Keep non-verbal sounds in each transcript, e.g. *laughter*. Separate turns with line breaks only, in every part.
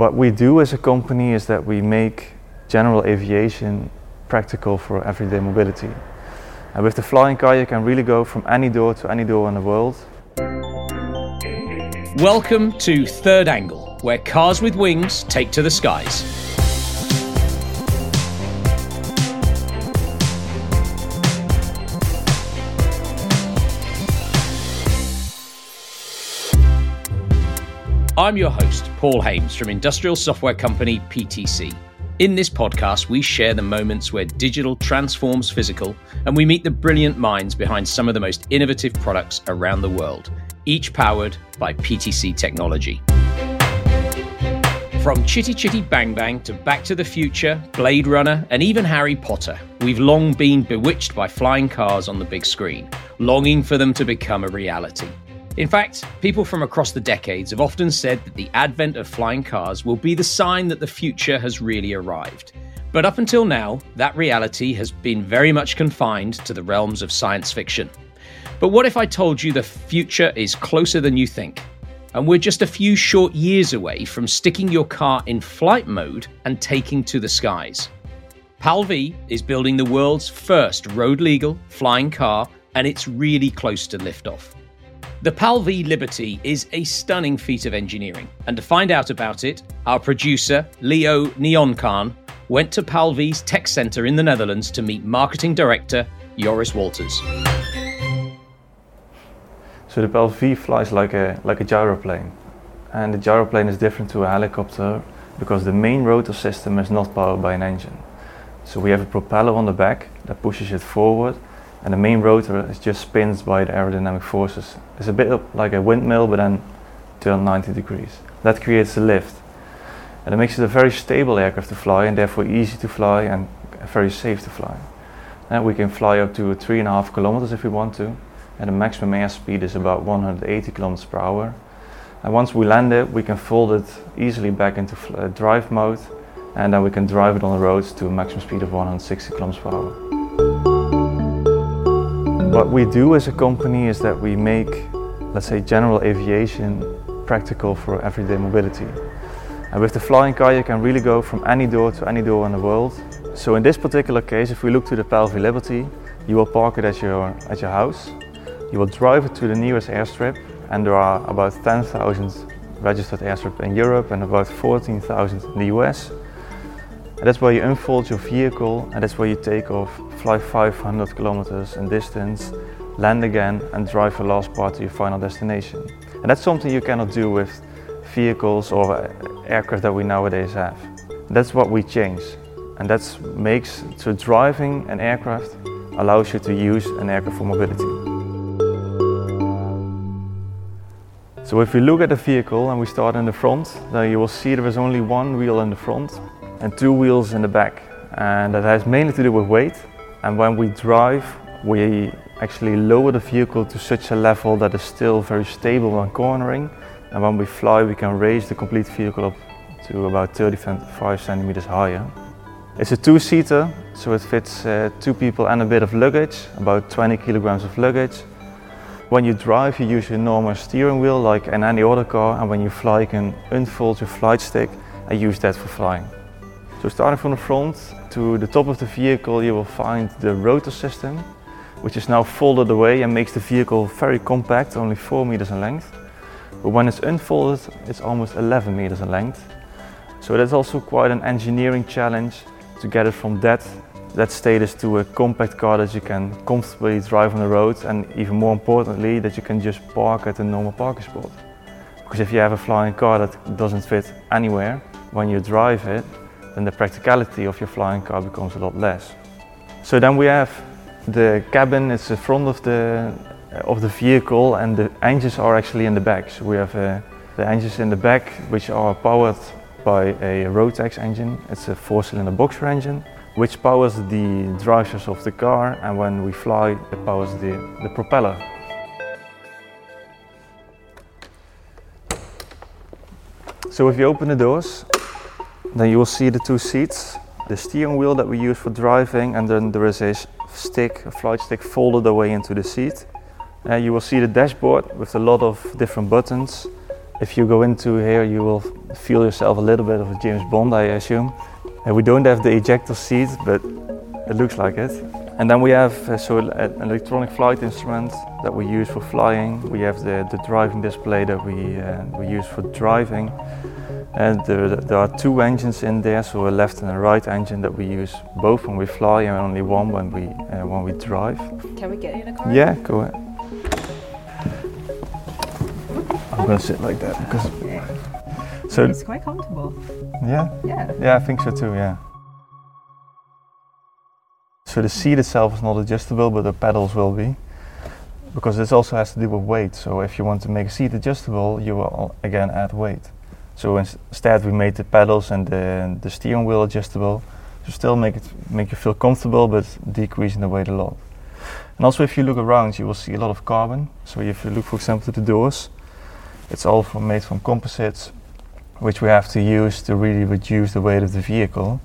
What we do as a company is that we make general aviation practical for everyday mobility. And with the flying car, you can really go from any door to any door in the world.
Welcome to Third Angle, where cars with wings take to the skies. I'm your host, Paul Haimes from industrial software company PTC. In this podcast, we share the moments where digital transforms physical and we meet the brilliant minds behind some of the most innovative products around the world, each powered by PTC technology. From Chitty Chitty Bang Bang to Back to the Future, Blade Runner, and even Harry Potter, we've long been bewitched by flying cars on the big screen, longing for them to become a reality. In fact, people from across the decades have often said that the advent of flying cars will be the sign that the future has really arrived. But up until now, that reality has been very much confined to the realms of science fiction. But what if I told you the future is closer than you think? And we're just a few short years away from sticking your car in flight mode and taking to the skies. PAL-V is building the world's first road legal flying car, and it's really close to liftoff. The PAL-V Liberty is a stunning feat of engineering, and to find out about it, our producer, Leo Neonkhan, went to PAL-V's tech center in the Netherlands to meet marketing director Joris Walters.
So the PAL-V flies like a, like a gyroplane. And the gyroplane is different to a helicopter because the main rotor system is not powered by an engine. So we have a propeller on the back that pushes it forward and the main rotor is just spins by the aerodynamic forces. It's a bit like a windmill, but then turned 90 degrees. That creates a lift, and it makes it a very stable aircraft to fly, and therefore easy to fly and very safe to fly. And we can fly up to three and a half kilometers if we want to, and the maximum airspeed is about 180 kilometers per hour. And once we land it, we can fold it easily back into uh, drive mode, and then we can drive it on the roads to a maximum speed of 160 kilometers per hour. What we do as a company is that we make, let's say, general aviation practical for everyday mobility. And with the flying car, you can really go from any door to any door in the world. So in this particular case, if we look to the PAL-V Liberty, you will park it at your, at your house. You will drive it to the nearest airstrip, and there are about 10,000 registered airstrips in Europe and about 14,000 in the US. And that's where you unfold your vehicle and that's where you take off, fly 500 kilometers in distance, land again and drive the last part to your final destination. And that's something you cannot do with vehicles or aircraft that we nowadays have. That's what we change. And that makes, so driving an aircraft allows you to use an aircraft for mobility. So if we look at the vehicle and we start in the front, then you will see there is only one wheel in the front and two wheels in the back. And that has mainly to do with weight. And when we drive, we actually lower the vehicle to such a level that is still very stable when cornering. And when we fly, we can raise the complete vehicle up to about 35 centimeters higher. It's a two-seater, so it fits uh, two people and a bit of luggage, about 20 kilograms of luggage. When you drive, you use your normal steering wheel like in any other car, and when you fly, you can unfold your flight stick and use that for flying. So starting from the front to the top of the vehicle you will find the rotor system which is now folded away and makes the vehicle very compact, only 4 meters in length. But when it's unfolded it's almost 11 meters in length. So that's also quite an engineering challenge to get it from that, that status to a compact car that you can comfortably drive on the road and even more importantly that you can just park at a normal parking spot. Because if you have a flying car that doesn't fit anywhere, when you drive it, then the practicality of your flying car becomes a lot less. So then we have the cabin, it's the front of the, of the vehicle and the engines are actually in the back. So we have uh, the engines in the back which are powered by a Rotax engine. It's a four cylinder boxer engine which powers the drivers of the car and when we fly it powers the, the propeller. So if you open the doors then you will see the two seats, the steering wheel that we use for driving, and then there is a stick, a flight stick folded away into the seat. And you will see the dashboard with a lot of different buttons. If you go into here, you will feel yourself a little bit of a James Bond, I assume. And we don't have the ejector seat, but it looks like it. And then we have uh, so an electronic flight instrument that we use for flying. We have the, the driving display that we, uh, we use for driving. And there, there, are two engines in there, so a left and a right engine that we use both when we fly and only one when we, uh, when we drive.
Can we get in a car?
Yeah, go ahead. I'm gonna sit like that because.
So it's quite comfortable.
Yeah.
Yeah.
Yeah, I think so too. Yeah. So the seat itself is not adjustable, but the pedals will be, because this also has to do with weight. So if you want to make a seat adjustable, you will again add weight. So instead, we made the pedals and the, the steering wheel adjustable to still make it make you feel comfortable, but decreasing the weight a lot. And also, if you look around, you will see a lot of carbon. So if you look, for example, to the doors, it's all from, made from composites, which we have to use to really reduce the weight of the vehicle.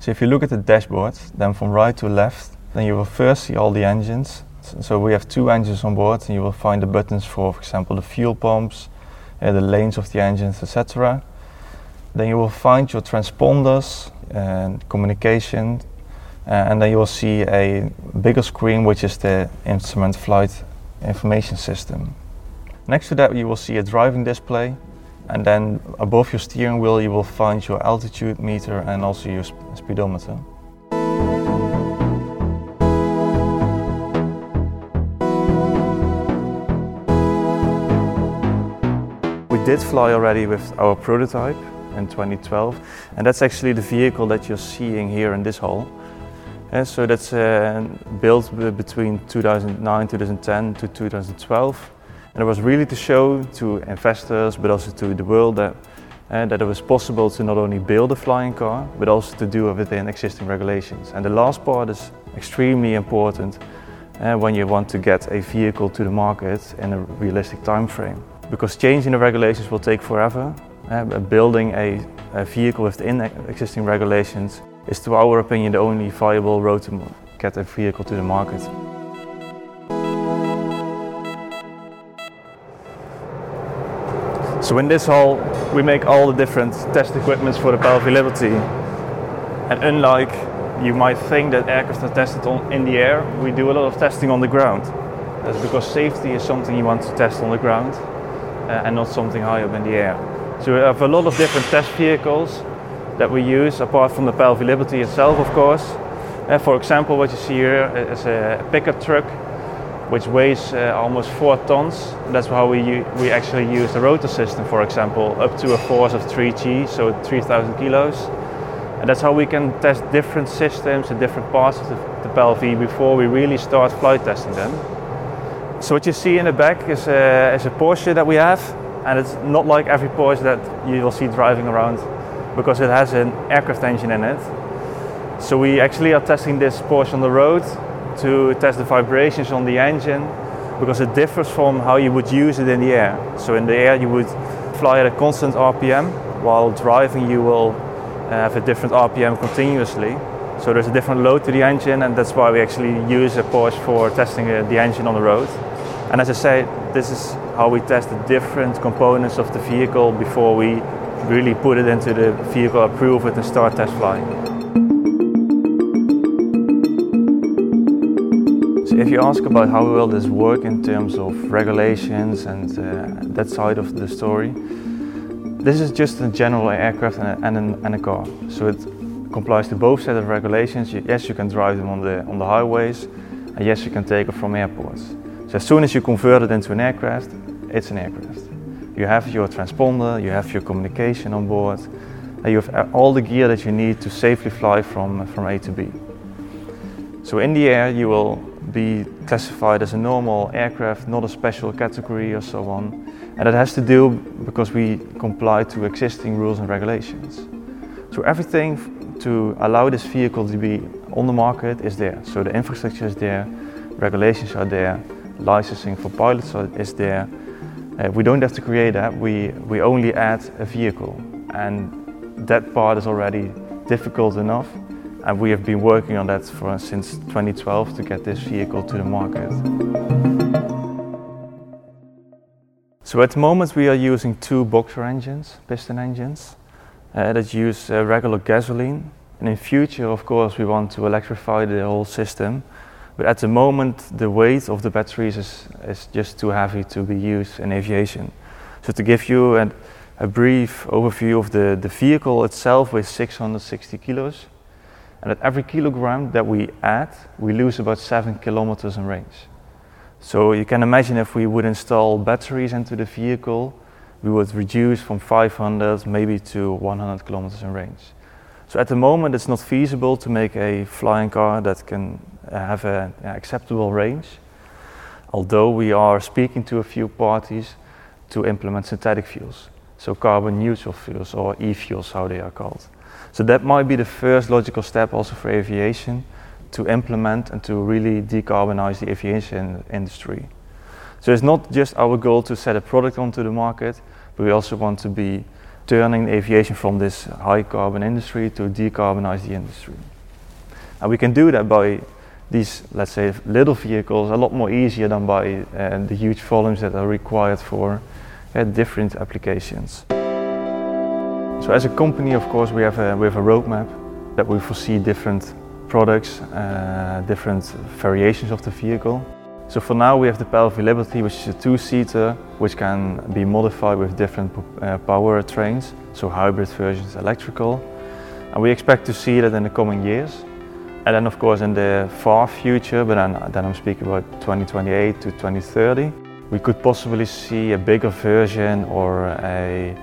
So if you look at the dashboard, then from right to left, then you will first see all the engines. So we have two engines on board, and you will find the buttons for, for example, the fuel pumps, uh, the lanes of the engines, etc. Then you will find your transponders and communication, uh, and then you will see a bigger screen, which is the instrument flight information system. Next to that, you will see a driving display, and then above your steering wheel, you will find your altitude meter and also your sp speedometer. Did fly already with our prototype in 2012, and that's actually the vehicle that you're seeing here in this hall. And so that's uh, built between 2009, 2010 to 2012. And it was really to show to investors, but also to the world that, uh, that it was possible to not only build a flying car, but also to do it within existing regulations. And the last part is extremely important uh, when you want to get a vehicle to the market in a realistic time frame. Because changing the regulations will take forever. Uh, building a, a vehicle within existing regulations is, to our opinion, the only viable road to get a vehicle to the market. So in this hall, we make all the different test equipments for the PAL-V Liberty. And unlike you might think that aircraft are tested on, in the air, we do a lot of testing on the ground. That's because safety is something you want to test on the ground and not something high up in the air. So we have a lot of different test vehicles that we use, apart from the PAL-V Liberty itself, of course. Uh, for example, what you see here is a pickup truck which weighs uh, almost four tons. That's how we, we actually use the rotor system, for example, up to a force of 3G, so 3,000 kilos. And that's how we can test different systems and different parts of the, the PAL-V before we really start flight testing them. So what you see in the back is a, is a Porsche that we have, and it's not like every Porsche that you will see driving around because it has an aircraft engine in it. So we actually are testing this Porsche on the road to test the vibrations on the engine because it differs from how you would use it in the air. So in the air you would fly at a constant RPM, while driving you will uh, have a different RPM continuously. So there's a different load to the engine and that's why we actually use a Porsche for testing uh, the engine on the road. And as I say, this is how we test the different components of the vehicle before we really put it into the vehicle, approve it and start test flying. So if you ask about how will this work in terms of regulations and uh, that side of the story, this is just a general aircraft and a, and, a, and a, car. So it complies to both set of regulations. Yes, you can drive them on the, on the highways, and yes, you can take it from airports. So as soon as you convert it into an aircraft, it's an aircraft. You have your transponder, you have your communication on board, and you have uh, all the gear that you need to safely fly from, from A to B. So in the air, you will be classified as a normal aircraft, not a special category or so on. And that has to do because we comply to existing rules and regulations. So everything to allow this vehicle to be on the market is there. So the infrastructure is there, regulations are there, licensing for pilots is there. Uh, we don't have to create that, we, we only add a vehicle. And that part is already difficult enough and we have been working on that for, since 2012 to get this vehicle to the market. So at the moment we are using two boxer engines, piston engines, uh, that use uh, regular gasoline. And in future, of course, we want to electrify the whole system. But at the moment, the weight of the batteries is, is just too heavy to be used in aviation. So to give you an, a brief overview of the, the vehicle itself weighs 660 kilos. And at every kilogram that we add, we lose about seven kilometers in range. So you can imagine if we would install batteries into the vehicle, we would reduce from 500 maybe to 100 kilometers in range. So at the moment, it's not feasible to make a flying car that can uh, have an acceptable range. Although we are speaking to a few parties to implement synthetic fuels, so carbon neutral fuels or e-fuels, how they are called. So that might be the first logical step also for aviation to implement and to really decarbonize the aviation industry. So it's not just our goal to set a product onto the market, but we also want to be turning aviation from this high carbon industry to decarbonize the industry. And we can do that by these, let's say, little vehicles a lot more easier than by uh, the huge volumes that are required for uh, different applications. So as a company, of course, we have a, we have a roadmap that we foresee different products, uh, different variations of the vehicle. So for now we have the PAL-V Liberty, which is a two-seater, which can be modified with different uh, power trains, so hybrid versions, electrical. And we expect to see that in the coming years. And then of course in the far future, but then, then I'm speaking about 2028 to 2030, we could possibly see a bigger version or a,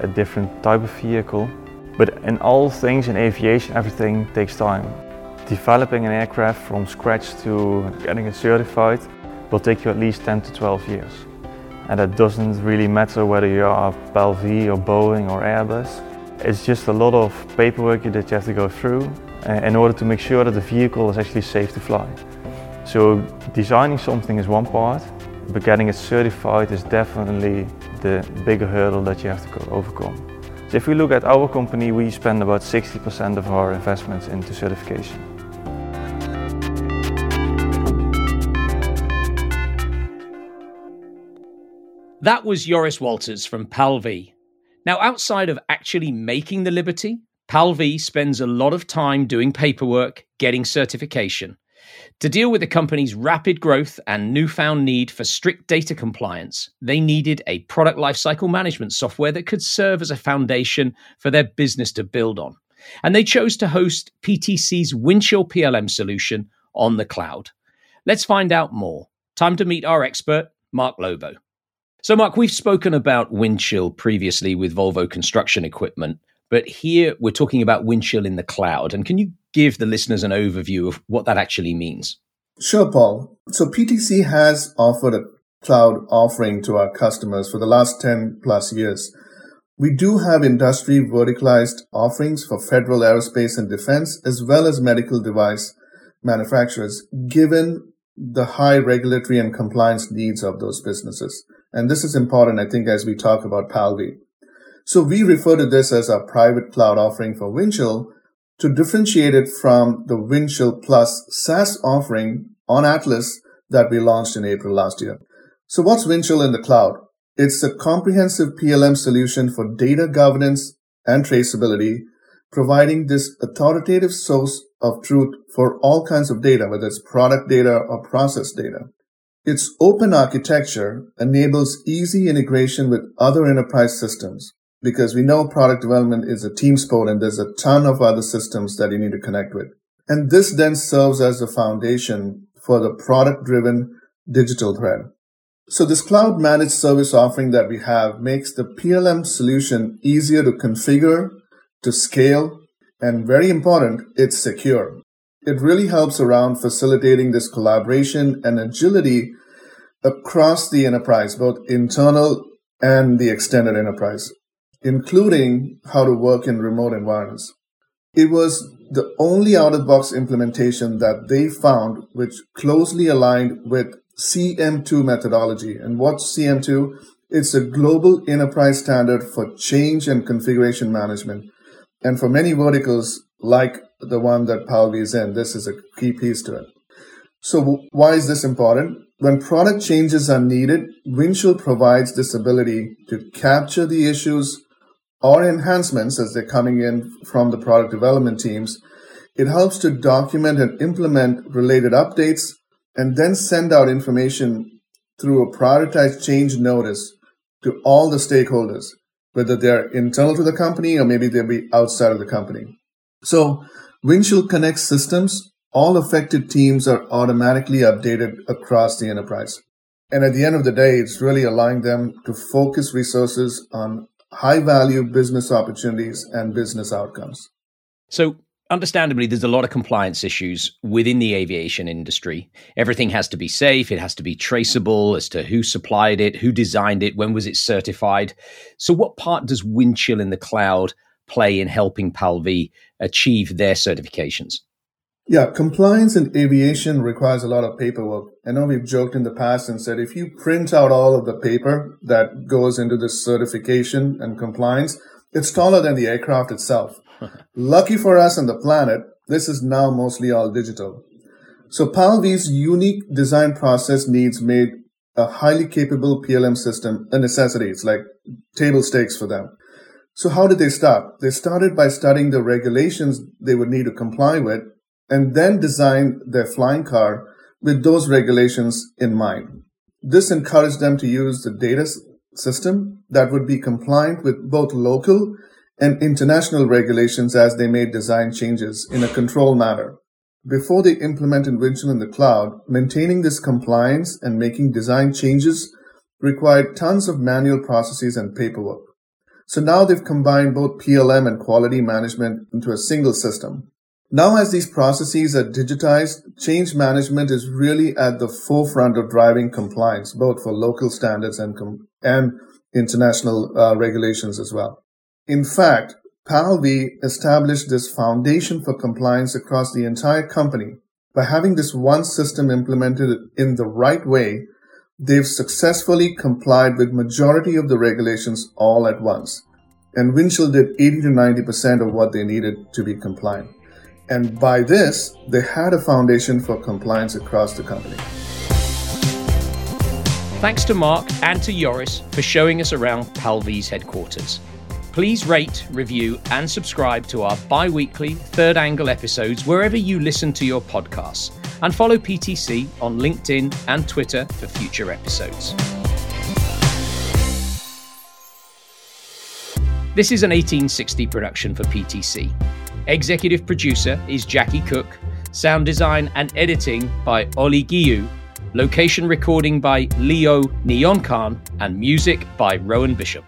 a different type of vehicle. But in all things in aviation, everything takes time. Developing an aircraft from scratch to getting it certified will take you at least 10 to 12 years. And that doesn't really matter whether you are PAL-V or Boeing or Airbus. It's just a lot of paperwork that you have to go through uh, in order to make sure that the vehicle is actually safe to fly. So designing something is one part, but getting it certified is definitely the bigger hurdle that you have to overcome. So if we look at our company, we spend about 60% of our investments into certification.
That was Joris Walters from PAL-V. Now, outside of actually making the Liberty, PAL-V spends a lot of time doing paperwork, getting certification. To deal with the company's rapid growth and newfound need for strict data compliance, they needed a product lifecycle management software that could serve as a foundation for their business to build on. And they chose to host PTC's Windchill PLM solution on the cloud. Let's find out more. Time to meet our expert, Mark Lobo. So, Mark, we've spoken about Windchill previously with Volvo Construction Equipment, but here we're talking about Windchill in the cloud. And can you give the listeners an overview of what that actually means?
Sure, Paul. So, PTC has offered a cloud offering to our customers for the last 10 plus years. We do have industry verticalized offerings for federal aerospace and defense, as well as medical device manufacturers, given the high regulatory and compliance needs of those businesses. And this is important, I think, as we talk about PAL-V. So we refer to this as our private cloud offering for Windchill to differentiate it from the Windchill Plus SaaS offering on Atlas that we launched in April last year. So what's Windchill in the cloud? It's a comprehensive PLM solution for data governance and traceability, providing this authoritative source of truth for all kinds of data, whether it's product data or process data. Its open architecture enables easy integration with other enterprise systems because we know product development is a team sport and there's a ton of other systems that you need to connect with. And this then serves as the foundation for the product driven digital thread. So this cloud managed service offering that we have makes the PLM solution easier to configure, to scale, and very important, it's secure. It really helps around facilitating this collaboration and agility across the enterprise, both internal and the extended enterprise, including how to work in remote environments. It was the only out of box implementation that they found which closely aligned with CM2 methodology. And what's CM2? It's a global enterprise standard for change and configuration management. And for many verticals, like the one that PAL-V is in, this is a key piece to it. So why is this important? when product changes are needed, Windchill provides this ability to capture the issues or enhancements as they're coming in from the product development teams. It helps to document and implement related updates and then send out information through a prioritized change notice to all the stakeholders, whether they're internal to the company or maybe they'll be outside of the company. So Windchill connects systems. All affected teams are automatically updated across the enterprise. And at the end of the day, it's really allowing them to focus resources on high value business opportunities and business outcomes.
So, understandably, there's a lot of compliance issues within the aviation industry. Everything has to be safe, it has to be traceable as to who supplied it, who designed it, when was it certified. So, what part does Windchill in the cloud play in helping PAL-V achieve their certifications?
Yeah, compliance in aviation requires a lot of paperwork. I know we've joked in the past and said if you print out all of the paper that goes into this certification and compliance, it's taller than the aircraft itself. *laughs* Lucky for us and the planet, this is now mostly all digital. So PAL-V's unique design process needs made a highly capable PLM system a necessity. It's like table stakes for them. So how did they start? They started by studying the regulations they would need to comply with and then design their flying car with those regulations in mind. This encouraged them to use the data system that would be compliant with both local and international regulations as they made design changes in a controlled manner. Before they implemented Windchill in the cloud, maintaining this compliance and making design changes required tons of manual processes and paperwork. So now they've combined both PLM and quality management into a single system. Now, as these processes are digitized, change management is really at the forefront of driving compliance, both for local standards and, com- and international uh, regulations as well. In fact, PAL-V established this foundation for compliance across the entire company. By having this one system implemented in the right way, they've successfully complied with majority of the regulations all at once. And Windchill did 80 to 90% of what they needed to be compliant. And by this, they had a foundation for compliance across the company.
Thanks to Mark and to Joris for showing us around PAL-V's headquarters. Please rate, review, and subscribe to our bi weekly third angle episodes wherever you listen to your podcasts. And follow PTC on LinkedIn and Twitter for future episodes. This is an 1860 production for PTC. Executive producer is Jackie Cook. Sound design and editing by Oli Giu. Location recording by Leo Neon Khan. And music by Rowan Bishop.